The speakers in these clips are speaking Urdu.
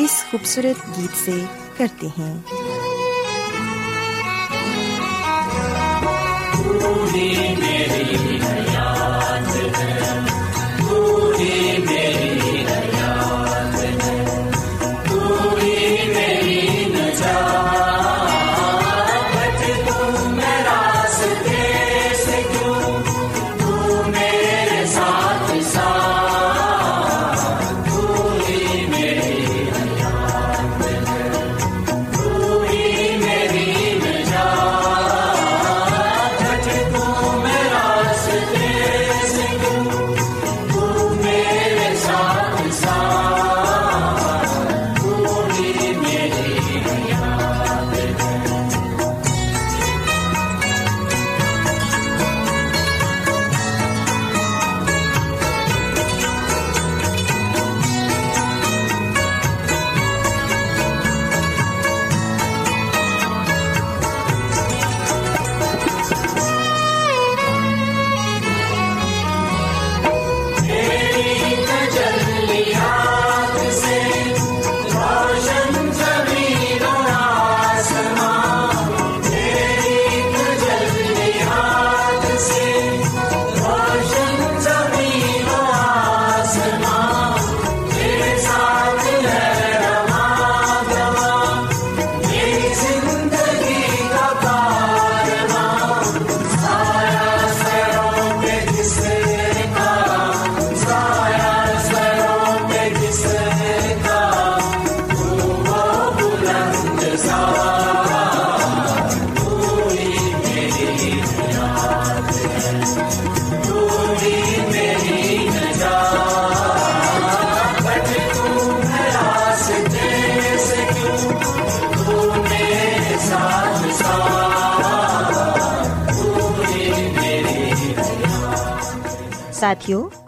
اس خوبصورت گیت سے کرتے ہیں۔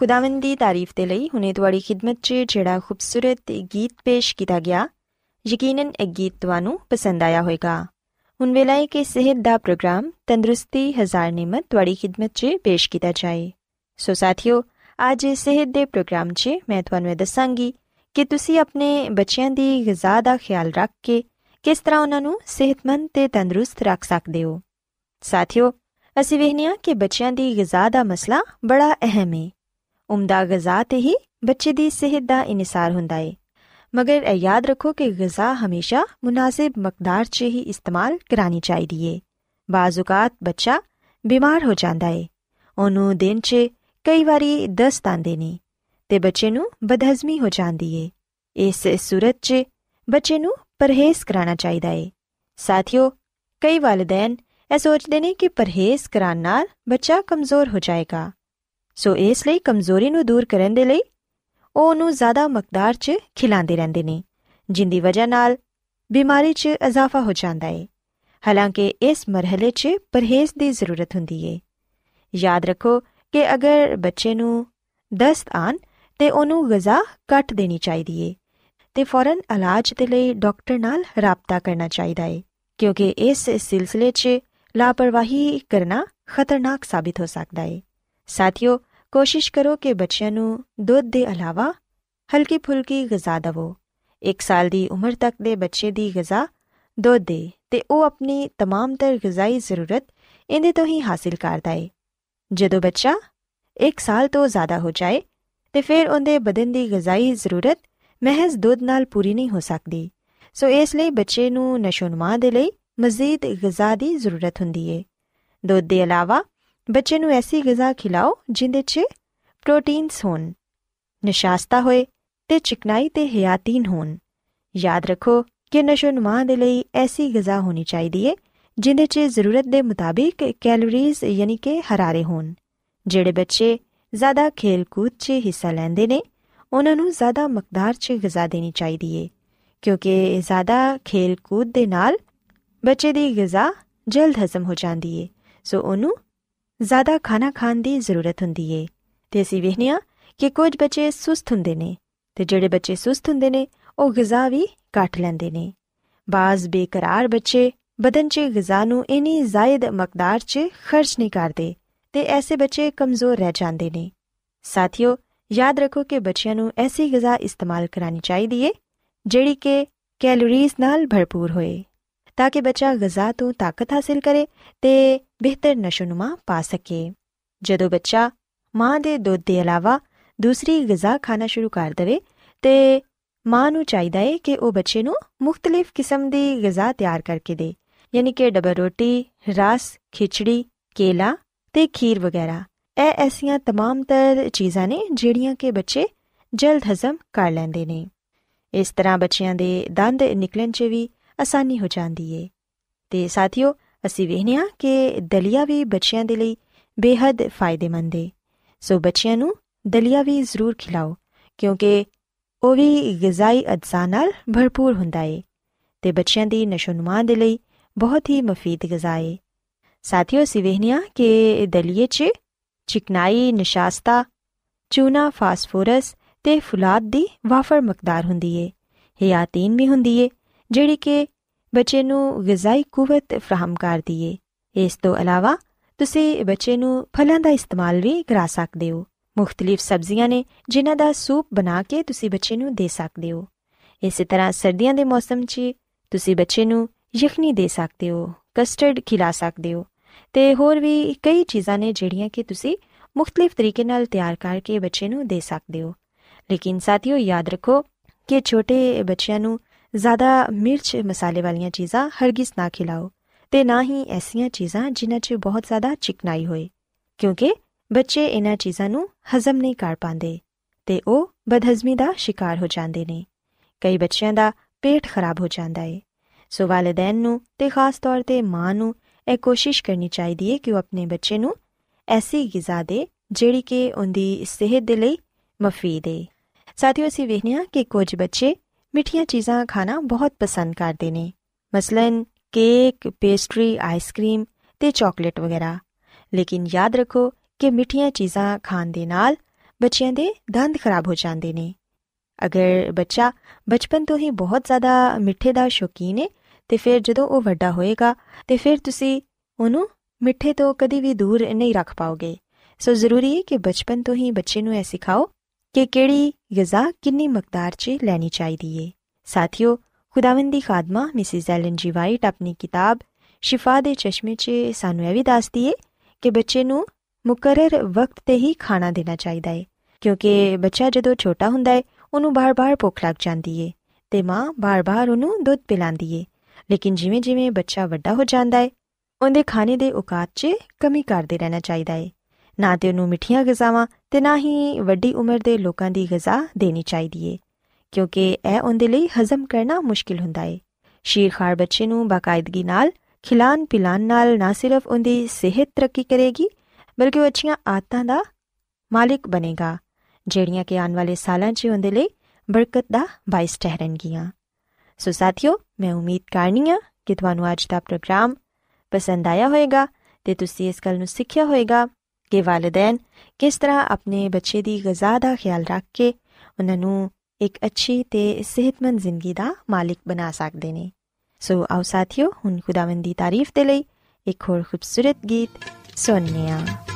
ਸਾਥਿਓ ਖੁਦਾਵੰਦੀ ਤਾਰੀਫ ਤੇ ਲਈ ਹੁਨੇ ਤੁਹਾਡੀ ਖidmat 'ਚ ਜਿਹੜਾ ਖੂਬਸੂਰਤ ਗੀਤ ਪੇਸ਼ ਕੀਤਾ ਗਿਆ ਯਕੀਨਨ ਇਹ ਗੀਤ ਤੁਹਾਨੂੰ ਪਸੰਦ ਆਇਆ ਹੋਵੇਗਾ ਹੁਣ ਵੇਲਾ ਹੈ ਕਿ ਸਿਹਤ ਦਾ ਪ੍ਰੋਗਰਾਮ ਤੰਦਰੁਸਤੀ ਹਜ਼ਾਰ ਨਿਮਤ ਤੁਹਾਡੀ ਖidmat 'ਚ ਪੇਸ਼ ਕੀਤਾ ਜਾਏ ਸੋ ਸਾਥਿਓ ਅੱਜ ਸਿਹਤ ਦੇ ਪ੍ਰੋਗਰਾਮ 'ਚ ਮੈਂ ਤੁਹਾਨੂੰ ਦੱਸਾਂਗੀ ਕਿ ਤੁਸੀਂ ਆਪਣੇ ਬੱਚਿਆਂ ਦੀ ਗਿਜ਼ਾ ਦਾ ਖਿਆਲ ਰੱਖ ਕੇ ਕਿਸ ਤਰ੍ਹਾਂ ਉਹਨਾਂ ਨੂੰ ਸਿਹਤਮੰਦ ਤੇ ਤੰਦਰੁਸਤ ਰੱਖ ਸਕਦੇ ਹੋ ਸਾਥਿਓ ਅਸੀਂ ਵੇਖਦੇ ਹਾਂ ਕਿ ਬੱਚਿਆਂ ਦੀ ਗਿਜ਼ਾ ਦਾ ਮਸਲਾ ਬੜਾ ਅਹਿਮ ਹੈ عمدہ غذا ہی بچے کی صحت کا انحصار ہوں مگر یاد رکھو کہ غذا ہمیشہ مناسب مقدار سے ہی استعمال کرانی چاہیے بعضوقات بچہ بیمار ہو جاتا ہے انہوں دن چی باری دست آتے ہیں بچے نو بدہضمی ہو جاتی ہے اس صورت سے بچے پرہیز کرا چاہیے ساتھیوں کئی والدین یہ سوچتے ہیں کہ پرہیز کرا نہ بچہ کمزور ہو جائے گا۔ سو اس لی کمزوری نور کرنے کے لیے وہ انہوں زیادہ مقدار سے کھلاڑے رہتے ہیں جن کی وجہ بیماری سے اضافہ ہو جاتا ہے۔ حالانکہ اس مرحلے سے پرہیز کی ضرورت ہوں یاد رکھو کہ اگر بچے دست آن تو غذا کٹ دینی چاہیے تو فورن علاج کے لیے ڈاکٹر نال رابطہ کرنا چاہیے کیوں کہ اس سلسلے سے لاپرواہی کرنا خطرناک ثابت ہو سکتا ہے۔ ساتھیوں کوشش کرو کہ بچیا ندھ کے علاوہ ہلکی فلکی غذا دو۔ ایک سال کی عمر تک کے بچے کی غذا دھو دے تو وہ اپنی تمام تر غذائی ضرورت اندر تو ہی حاصل کر دے۔ جدو بچہ ایک سال تو زیادہ ہو جائے تو پھر اندر بدن کی غذائی ضرورت محض دھد پوری نہیں ہو سکتی سو اس لیے بچے نشو نما کے لیے مزید غذا کی ضرورت ہوں دھو کے علاوہ بچے ایسی غذا کھلاؤ جان نشاستہ ہوئے حیاتی ہو یاد رکھو کہ نشو نما کے لیے ایسی غذا ہونی چاہیے جرت کے مطابق کیلریز یعنی کہ ہرارے ہو جی بچے زیادہ کھیل کود سے حصہ لینے نے انہوں زیادہ مقدار سے غذا دینی چاہیے کیوں کہ زیادہ کھیل کود کے نال بچے کی غذا جلد ہزم ہو جاتی ہے۔ سو ان زیادہ کھانا کھان کی ضرورت ہوں اِسی ویکنے کہ کچھ بچے سست ہوں تو جہے بچے سست ہوں نے وہ غذا بھی کٹ لینے نے۔ بعض بےقرار بچے بدن چزا نی زائد مقدار سے خرچ نہیں کرتے ایسے بچے کمزور رہ جاتھیوں یاد رکھو کہ بچیاں ایسی غذا استعمال کرانی چاہیے جہی کہ کیلوریز نرپور ہوئے۔ تاکہ بچہ غذا تو طاقت حاصل کرے بہتر نشو نما پا سکے۔ جب بچہ ماںسری غذا کھانا شروع کر دے تو ماں چاہیے کہ وہ بچے قسم کی غذا تیار کر کے دے یعنی کہ ڈبل روٹی، رس، کھچڑی، کیلا کھیر وغیرہ۔ یہ ایسا تمام تر چیزاں نے جیڑی کہ بچے جلد ہزم کر لیں اس طرح بچوں کے دند نکل چیز آسانی ہو جاتی ہے۔ تو ساتھیوں ابھی وہنے ہاں کہ دلیا بھی بچیاں لی بے حد فائدے مند ہے۔ سو بچیا دلی بھی ضرور کھلاؤ، کیونکہ وہ بھی غذائی اجزاء بھرپور ہوں بچیا نشو نما کے لیے بہت ہی مفید غذا ہے۔ ساتھیوں ابھی وہنے ہاں کہ دلیے چکنائی، نشاستہ، چونا، فاسفورس کے فلاد کی وافر مقدار ہوں یہ آتین بھی ہوں جیڑی کہ بچے غذائی قوت فراہم کر دیے اس بچے پلان کا استعمال بھی کرا سکتے ہو۔ مختلف سبزیاں نے جنہ کا سوپ بنا کے بچے دے سکتے ہو۔ اس طرح سردیاں موسم چیز بچے یخنی دے سکتے ہو، کسٹرڈ کھلا سکتے ہوئی چیزاں نے جہاں کہ تھی مختلف طریقے تیار کر کے بچے دے سکتے ہو۔ لیکن ساتھیوں یاد رکھو کہ چھوٹے بچیا زیادہ مرچ مسالے والی چیزاں ہرگیز نہ کھلاؤ تو نہ ہی ایسا چیزاں جنہ چاہ چکنائی ہوئے کیونکہ بچے انہوں چیزوں ہزم نہیں کر پا رہے تو وہ بدہضمی کا شکار ہو جاتے ہیں کئی بچوں کا پیٹ خراب ہو جاتا ہے۔ سو والدین تو خاص طور پہ ماں کوشش کرنی چاہیے کہ وہ اپنے بچے نسی غذا دے جہی کہ ان کی صحت مفی دے ساتھوں سے ویڈیے کہ کچھ بچے میٹیا چیزاں کھانا بہت پسند کرتے ہیں مثلاً کیک، پیسٹری، آئس کریم تو چاکلیٹ وغیرہ۔ لیکن یاد رکھو کہ میٹیا چیزاں کھان کے نال بچوں کے دند خراب ہو جاتے ہیں اگر بچہ بچپن تو ہی بہت زیادہ میٹھے کا شوقین ہے تو پھر جب وہ وڈا ہوئے گا تو پھر تھی وہ میٹھے تو کدی بھی دور نہیں رکھ پاؤ گے۔ سو ضروری ہے کہ بچپن تو ہی بچے یہ سکھاؤ کہ کیڑی غذا کنی مقدار چ لینی چاہیے ساتھیو، خداوندی خادمہ مسز ایلن جی وائٹ اپنی کتاب شفا دے چشمے سے سانو یہ بھی دس دیے کہ بچے نو مقرر وقت تے ہی کھانا دینا چاہیے ہے۔ کیونکہ بچہ جدوں چھوٹا ہوندا ہے بار ਬਾਰ-ਬਾਰ ਭੁੱਖ ਲੱਗ ਜਾਂਦੀ ਏ ਤੇ بار ਬਾਰ-ਬਾਰ ਉਹਨੂੰ ਦੁੱਧ ਪਿਲਾਉਂਦੀ ਏ ਲੇਕਿਨ ਜਿਵੇਂ-ਜਿਵੇਂ ਬੱਚਾ ਵੱਡਾ ਹੋ ਜਾਂਦਾ ਏ ਉਹਦੇ ਖਾਣੇ ਦੇ ਔਕਾਤ کمی ਕਮੀ ਕਰਦੇ ਰਹਿਣਾ ਚਾਹੀਦਾ ਏ نہ تو ان میٹیاں غذا نہ ہی ویڈیم کی غذا دین چاہیے کیونکہ یہ اندھے لی ہزم کرنا مشکل ہوں شیرخاڑ بچے باقاعدگی نال کھلان پلان نہ نہ صرف ان کی صحت ترقی کرے گی بلکہ وہ اچھا آدتوں کا مالک بنے گا جہاں کہ آنے والے سالوں سے اندر برکت کا باعث ٹھہرنگیاں سو ساتھیوں میں امید کرنی ہوں کہ تج کا پروگرام پسند آیا ہوئے گا تو اس گل سیکھیا ہوئے گا کہ والدین کس طرح اپنے بچے کی غذا کا خیال رکھ کے انہوں ایک اچھی صحت مند زندگی کا مالک بنا سکتے ہیں سو آؤ ساتھیوں ہن خداون کی تعریف کے لیے ایک ہوبصورت گیت سننے ہیں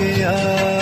کے آ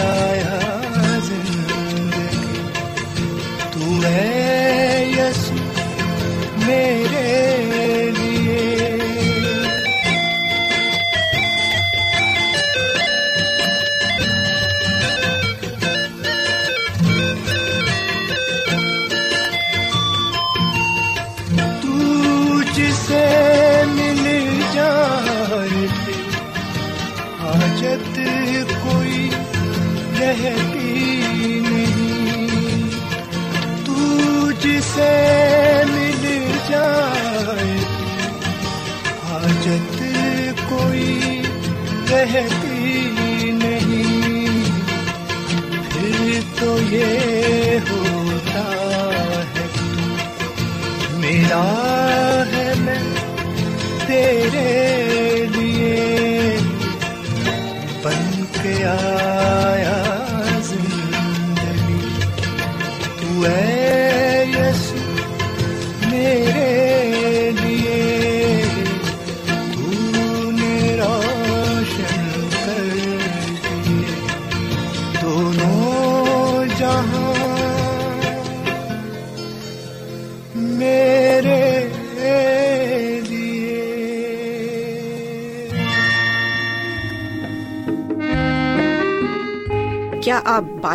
Lord.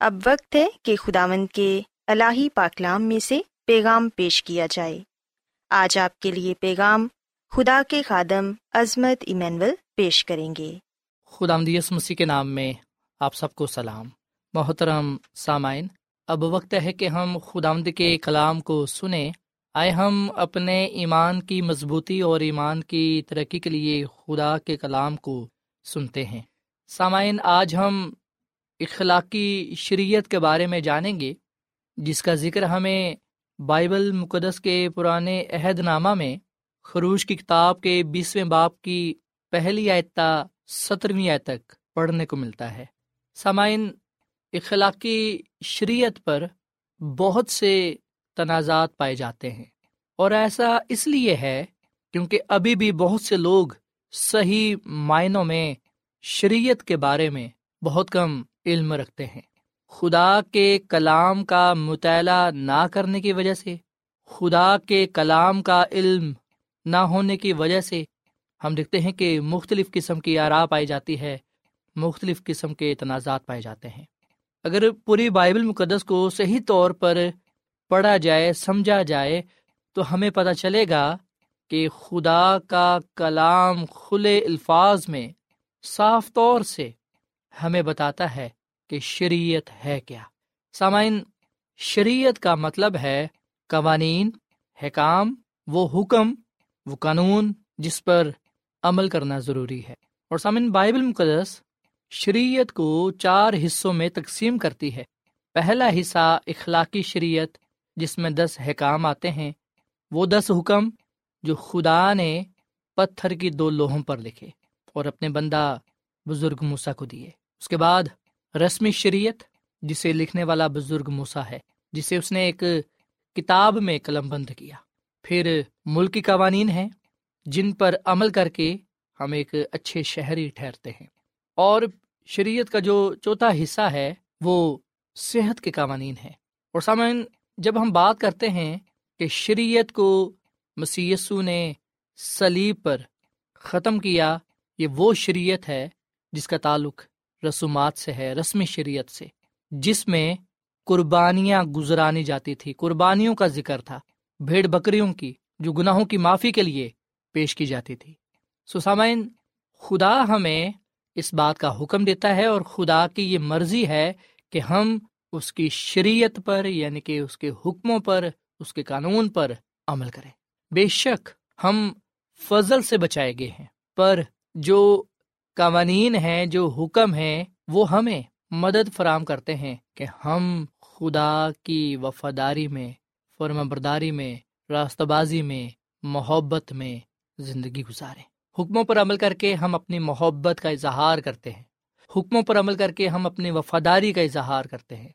اب وقت ہے کہ خداوند کے الہی پاکلام میں سے پیغام پیش کیا جائے۔ آج آپ کے لیے پیغام خدا کے خادم عظمت ایمینول پیش کریں گے۔ خدا مدیس مسیح کے نام میں آپ سب کو سلام۔ محترم سامعین، اب وقت ہے کہ ہم خدامد کے کلام کو سنیں۔ آئے ہم اپنے ایمان کی مضبوطی اور ایمان کی ترقی کے لیے خدا کے کلام کو سنتے ہیں۔ سامعین، آج ہم اخلاقی شریعت کے بارے میں جانیں گے، جس کا ذکر ہمیں بائبل مقدس کے پرانے عہد نامہ میں خروش کی کتاب کے بیسویں باپ کی پہلی آیتا سترویں آیت تک پڑھنے کو ملتا ہے۔ سامعین، اخلاقی شریعت پر بہت سے تنازعات پائے جاتے ہیں، اور ایسا اس لیے ہے کیونکہ ابھی بھی بہت سے لوگ صحیح معنوں میں شریعت کے بارے میں بہت کم علم رکھتے ہیں۔ خدا کے کلام کا مطالعہ نہ کرنے کی وجہ سے، خدا کے کلام کا علم نہ ہونے کی وجہ سے ہم دیکھتے ہیں کہ مختلف قسم کی آرا پائی جاتی ہے، مختلف قسم کے تنازعات پائے جاتے ہیں۔ اگر پوری بائبل مقدس کو صحیح طور پر پڑھا جائے، سمجھا جائے، تو ہمیں پتہ چلے گا کہ خدا کا کلام کھلے الفاظ میں صاف طور سے ہمیں بتاتا ہے کہ شریعت ہے کیا۔ سامعین، شریعت کا مطلب ہے قوانین، حکام، وہ حکم، وہ قانون جس پر عمل کرنا ضروری ہے۔ اور سامعین، بائبل مقدس شریعت کو چار حصوں میں تقسیم کرتی ہے۔ پہلا حصہ اخلاقی شریعت، جس میں دس حکام آتے ہیں۔ وہ دس حکم جو خدا نے پتھر کی دو لوہوں پر لکھے اور اپنے بندہ بزرگ موسا کو دیے۔ اس کے بعد رسمی شریعت، جسے لکھنے والا بزرگ موسا ہے، جسے اس نے ایک کتاب میں قلم بند کیا۔ پھر ملکی قوانین ہیں، جن پر عمل کر کے ہم ایک اچھے شہری ٹھہرتے ہیں۔ اور شریعت کا جو چوتھا حصہ ہے، وہ صحت کے قوانین ہیں۔ اور سامعین، جب ہم بات کرتے ہیں کہ شریعت کو مسیسو نے سلیب پر ختم کیا، یہ وہ شریعت ہے جس کا تعلق رسومات سے ہے رسمی شریعت سے۔ جس میں قربانیاں گزرانی جاتی تھی قربانیوں کا ذکر تھا، بھیڑ بکریوں کی، جو گناہوں کی معافی کے لیے پیش کی جاتی تھی۔ سسامین خدا ہمیں اس بات کا حکم دیتا ہے اور خدا کی یہ مرضی ہے کہ ہم اس کی شریعت پر یعنی کہ اس کے حکموں پر، اس کے قانون پر عمل کریں۔ بے شک ہم فضل سے بچائے گئے ہیں، پر جو قوانین ہیں، جو حکم ہیں، وہ ہمیں مدد فراہم کرتے ہیں کہ ہم خدا کی وفاداری میں فرما برداری میں راستہ بازی میں، محبت میں زندگی گزاریں۔ حکموں پر عمل کر کے ہم اپنی محبت کا اظہار کرتے ہیں۔ حکموں پر عمل کر کے ہم اپنی وفاداری کا اظہار کرتے ہیں۔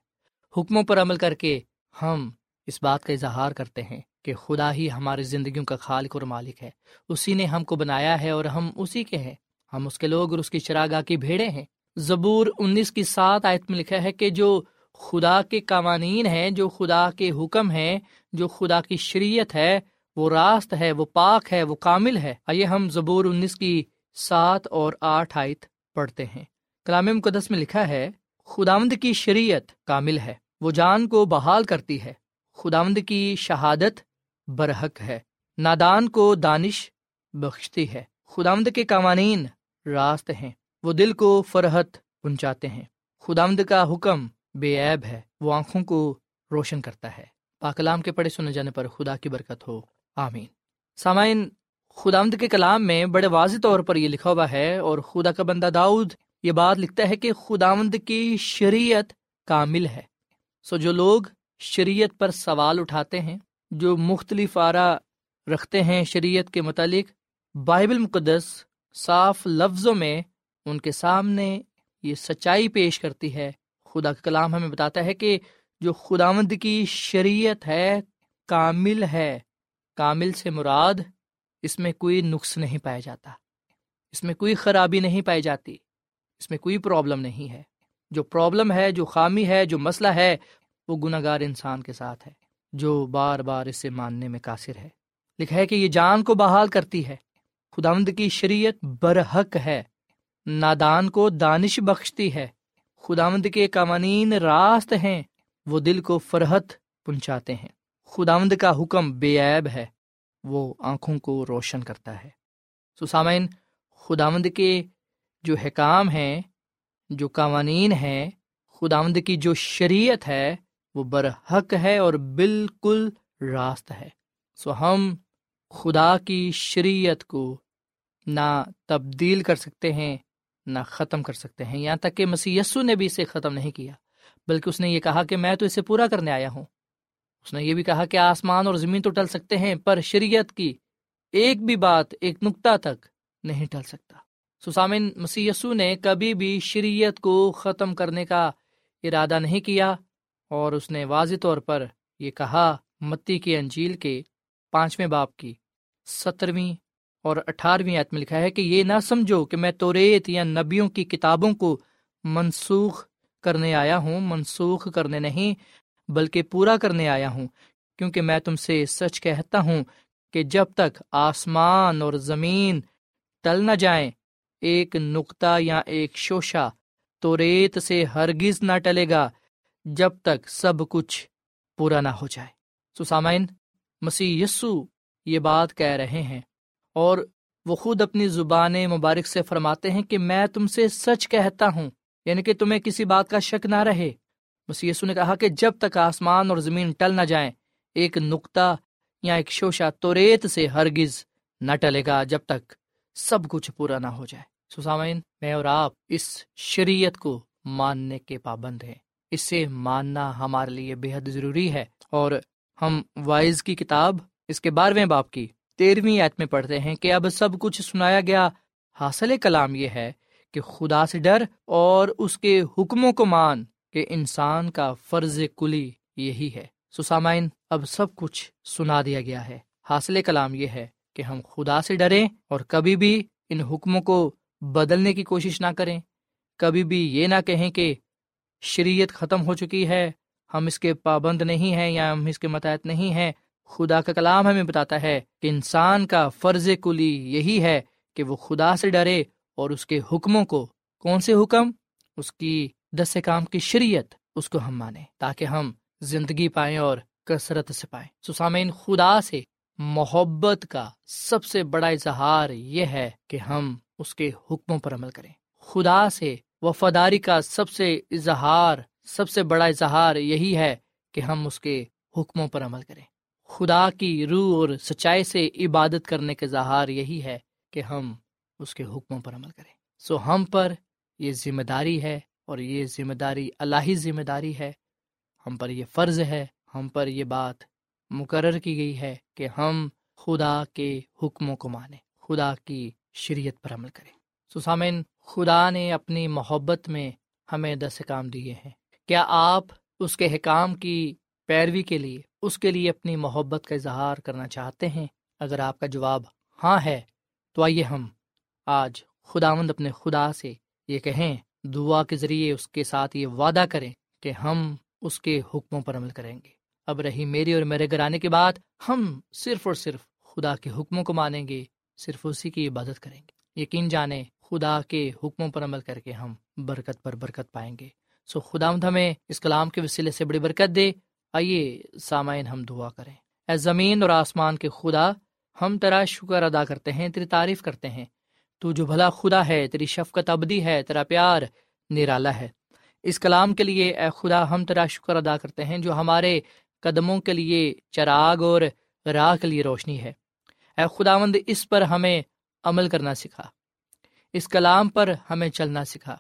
حکموں پر عمل کر کے ہم اس بات کا اظہار کرتے ہیں کہ خدا ہی ہماری زندگیوں کا خالق اور مالک ہے۔ اسی نے ہم کو بنایا ہے اور ہم اسی کے ہیں۔ ہم اس کے لوگ اور اس کی چراگاہ کی بھیڑے ہیں۔ زبور انیس کی سات آیت میں لکھا ہے کہ جو خدا کے قوانین ہیں، جو خدا کے حکم ہیں، جو خدا کی شریعت ہے، وہ راست ہے، وہ پاک ہے، وہ کامل ہے۔ آئیے ہم زبور انیس کی سات اور آٹھ آیت پڑھتے ہیں۔ کلام مقدس میں لکھا ہے، خداوند کی شریعت کامل ہے، وہ جان کو بحال کرتی ہے۔ خداوند کی شہادت برحق ہے، نادان کو دانش بخشتی ہے۔ خداوند کے قوانین راست ہیں۔ وہ دل کو فرحت پہنچاتے ہیں۔ خداوند کا حکم بے عیب ہے۔ وہ آنکھوں کو روشن کرتا ہے۔ پاکلام کے پڑھے سنے جانے پر خدا کی برکت ہو۔ آمین۔ سامعین، خداوند کے کلام میں بڑے واضح طور پر یہ لکھا ہوا ہے اور خدا کا بندہ داؤد یہ بات لکھتا ہے کہ خداوند کی شریعت کامل ہے۔ سو جو لوگ شریعت پر سوال اٹھاتے ہیں، جو مختلف آرا رکھتے ہیں شریعت کے متعلق، بائبل مقدس صاف لفظوں میں ان کے سامنے یہ سچائی پیش کرتی ہے۔ خدا کا کلام ہمیں بتاتا ہے کہ جو خداوند کی شریعت ہے، کامل ہے۔ کامل سے مراد اس میں کوئی نقص نہیں پایا جاتا۔ اس میں کوئی خرابی نہیں پائی جاتی۔ اس میں کوئی پرابلم نہیں ہے۔ جو پرابلم ہے، جو خامی ہے، جو مسئلہ ہے، وہ گناہ گار انسان کے ساتھ ہے۔ جو بار بار اسے ماننے میں قاصر ہے۔ لکھا ہے کہ یہ جان کو بحال کرتی ہے۔ خداوند کی شریعت برحق ہے، نادان کو دانش بخشتی ہے خداوند کے قوانین راست ہیں، وہ دل کو فرحت پہنچاتے ہیں۔ خداوند کا حکم بے عیب ہے، وہ آنکھوں کو روشن کرتا ہے۔ سسامین خداوند کے جو حکام ہیں، جو قوانین ہیں خداوند کی جو شریعت ہے، وہ برحق ہے اور بالکل راست ہے۔ سو ہم خدا کی شریعت کو نہ تبدیل کر سکتے ہیں، نہ ختم کر سکتے ہیں۔ یہاں تک کہ مسی نے بھی اسے ختم نہیں کیا، بلکہ اس نے یہ کہا کہ میں تو اسے پورا کرنے آیا ہوں۔ اس نے یہ بھی کہا کہ آسمان اور زمین تو ٹل سکتے ہیں، پر شریعت کی ایک بھی بات، ایک نقطہ تک نہیں ٹل سکتا۔ سسامن مسی نے کبھی بھی شریعت کو ختم کرنے کا ارادہ نہیں کیا اور اس نے واضح طور پر یہ کہا، متی کی انجیل کے پانچویں باپ کی، سترویں اور اٹھارہویں میں لکھا ہے کہ یہ نہ سمجھو کہ میں توریت یا نبیوں کی کتابوں کو منسوخ کرنے آیا ہوں، منسوخ کرنے نہیں بلکہ پورا کرنے آیا ہوں، کیونکہ میں تم سے سچ کہتا ہوں کہ جب تک آسمان اور زمین ٹل نہ جائیں، ایک نقطہ یا ایک شوشا تو ریت سے ہرگز نہ ٹلے گا جب تک سب کچھ پورا نہ ہو جائے۔ سسامین مسیح یسو یہ بات کہہ رہے ہیں اور وہ خود اپنی زبان مبارک سے فرماتے ہیں کہ میں تم سے سچ کہتا ہوں یعنی کہ تمہیں کسی بات کا شک نہ رہے۔ مسیسو نے کہا کہ جب تک آسمان اور زمین ٹل نہ جائیں، ایک نقطہ یا ایک شوشا تو ریت سے ہرگز نہ ٹلے گا جب تک سب کچھ پورا نہ ہو جائے۔ سسامین میں اور آپ اس شریعت کو ماننے کے پابند ہیں۔ اسے ماننا ہمارے لیے بے حد ضروری ہے اور ہم وائز کی کتاب، اس کے بارہویں باپ کی تیرہویں ایت میں پڑھتے ہیں کہ اب سب کچھ سنایا گیا۔ حاصل کلام یہ ہے کہ خدا سے ڈر اور اس کے حکموں کو مان کہ انسان کا فرض کلی یہی ہے۔ سسامائن اب سب کچھ سنا دیا گیا ہے۔ حاصل کلام یہ ہے کہ ہم خدا سے ڈریں اور کبھی بھی ان حکموں کو بدلنے کی کوشش نہ کریں۔ کبھی بھی یہ نہ کہیں کہ شریعت ختم ہو چکی ہے ہم اس کے پابند نہیں ہیں یا ہم اس کے متحد نہیں ہیں، خدا کا کلام ہمیں بتاتا ہے کہ انسان کا فرض کلی یہی ہے کہ وہ خدا سے ڈرے اور اس کے حکموں کو، کون سے حکم؟ اس کی دس کام کی شریعت اس کو ہم مانیں تاکہ ہم زندگی پائیں اور کثرت سے پائیں۔ سسامین خدا سے محبت کا سب سے بڑا اظہار یہ ہے کہ ہم اس کے حکموں پر عمل کریں۔ خدا سے وفاداری کا سب سے اظہار سب سے بڑا اظہار یہی ہے کہ ہم اس کے حکموں پر عمل کریں۔ خدا کی روح اور سچائی سے عبادت کرنے کے اظہار یہی ہے کہ ہم اس کے حکموں پر عمل کریں۔ سو ہم پر یہ ذمہ داری ہے اور یہ ذمہ داری اللہ ذمہ داری ہے۔ ہم پر یہ فرض ہے، ہم پر یہ بات مقرر کی گئی ہے کہ ہم خدا کے حکموں کو مانیں، خدا کی شریعت پر عمل کریں۔ سسامن خدا نے اپنی محبت میں ہمیں دس کام دیے ہیں۔ کیا آپ اس کے حکام کی پیروی کے لیے، اس کے لیے اپنی محبت کا اظہار کرنا چاہتے ہیں؟ اگر آپ کا جواب ہاں ہے، تو آئیے ہم آج خداوند اپنے خدا سے یہ کہیں، دعا کے ذریعے اس کے ساتھ یہ وعدہ کریں کہ ہم اس کے حکموں پر عمل کریں گے۔ اب رہی میری اور میرے گھر آنے کے بعد ہم صرف اور صرف خدا کے حکموں کو مانیں گے، صرف اسی کی عبادت کریں گے۔ یقین جانے خدا کے حکموں پر عمل کر کے ہم برکت پر برکت پائیں گے۔ سو خدا ہمیں اس کلام کے وسیلے سے بڑی برکت دے۔ آئیے سامعین ہم دعا کریں۔ اے زمین اور آسمان کے خدا، ہم تیرا شکر ادا کرتے ہیں، تیری تعریف کرتے ہیں۔ تو جو بھلا خدا ہے، تیری شفقت ابدی ہے، تیرا پیار نرالا ہے۔ اس کلام کے لیے اے خدا، ہم تیرا شکر ادا کرتے ہیں، جو ہمارے قدموں کے لیے چراغ اور راہ کے لیے روشنی ہے۔ اے خداوند، اس پر ہمیں عمل کرنا سکھا۔ اس کلام پر ہمیں چلنا سکھا۔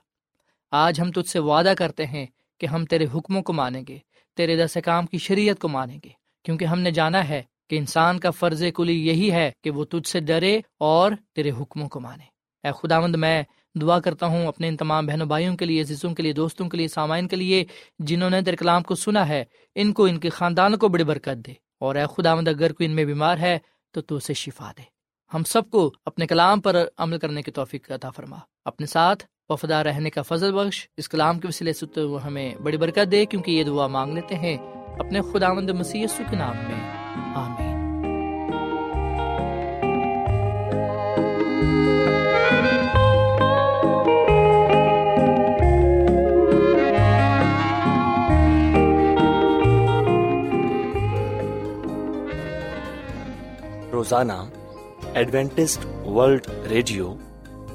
آج ہم تجھ سے وعدہ کرتے ہیں کہ ہم تیرے حکموں کو مانیں گے، تیرے دس کام کی شریعت کو مانیں گے، کیونکہ ہم نے جانا ہے کہ انسان کا فرض کلی یہی ہے کہ وہ تجھ سے ڈرے اور تیرے حکموں کو مانے۔ اے خدا مند میں دعا کرتا ہوں اپنے ان تمام بہنوں بھائیوں کے لیے، عزیزوں کے لیے، دوستوں کے لیے، سامعین کے لیے، جنہوں نے تیرے کلام کو سنا ہے، ان کو، ان کے خاندان کو بڑی برکت دے۔ اور اے خدا مند اگر کوئی ان میں بیمار ہے تو تو اسے شفا دے۔ ہم سب کو اپنے کلام پر عمل کرنے کی توفیق عطا فرما۔ اپنے ساتھ وفدار رہنے کا فضل بخش، اس کلام کے وسیلے سے تو ہمیں بڑی برکت دے، کیونکہ یہ دعا مانگ لیتے ہیں اپنے خدا مند مسیح کے نام میں۔ آمین۔ روزانہ ایڈوینٹسٹ ورلڈ ریڈیو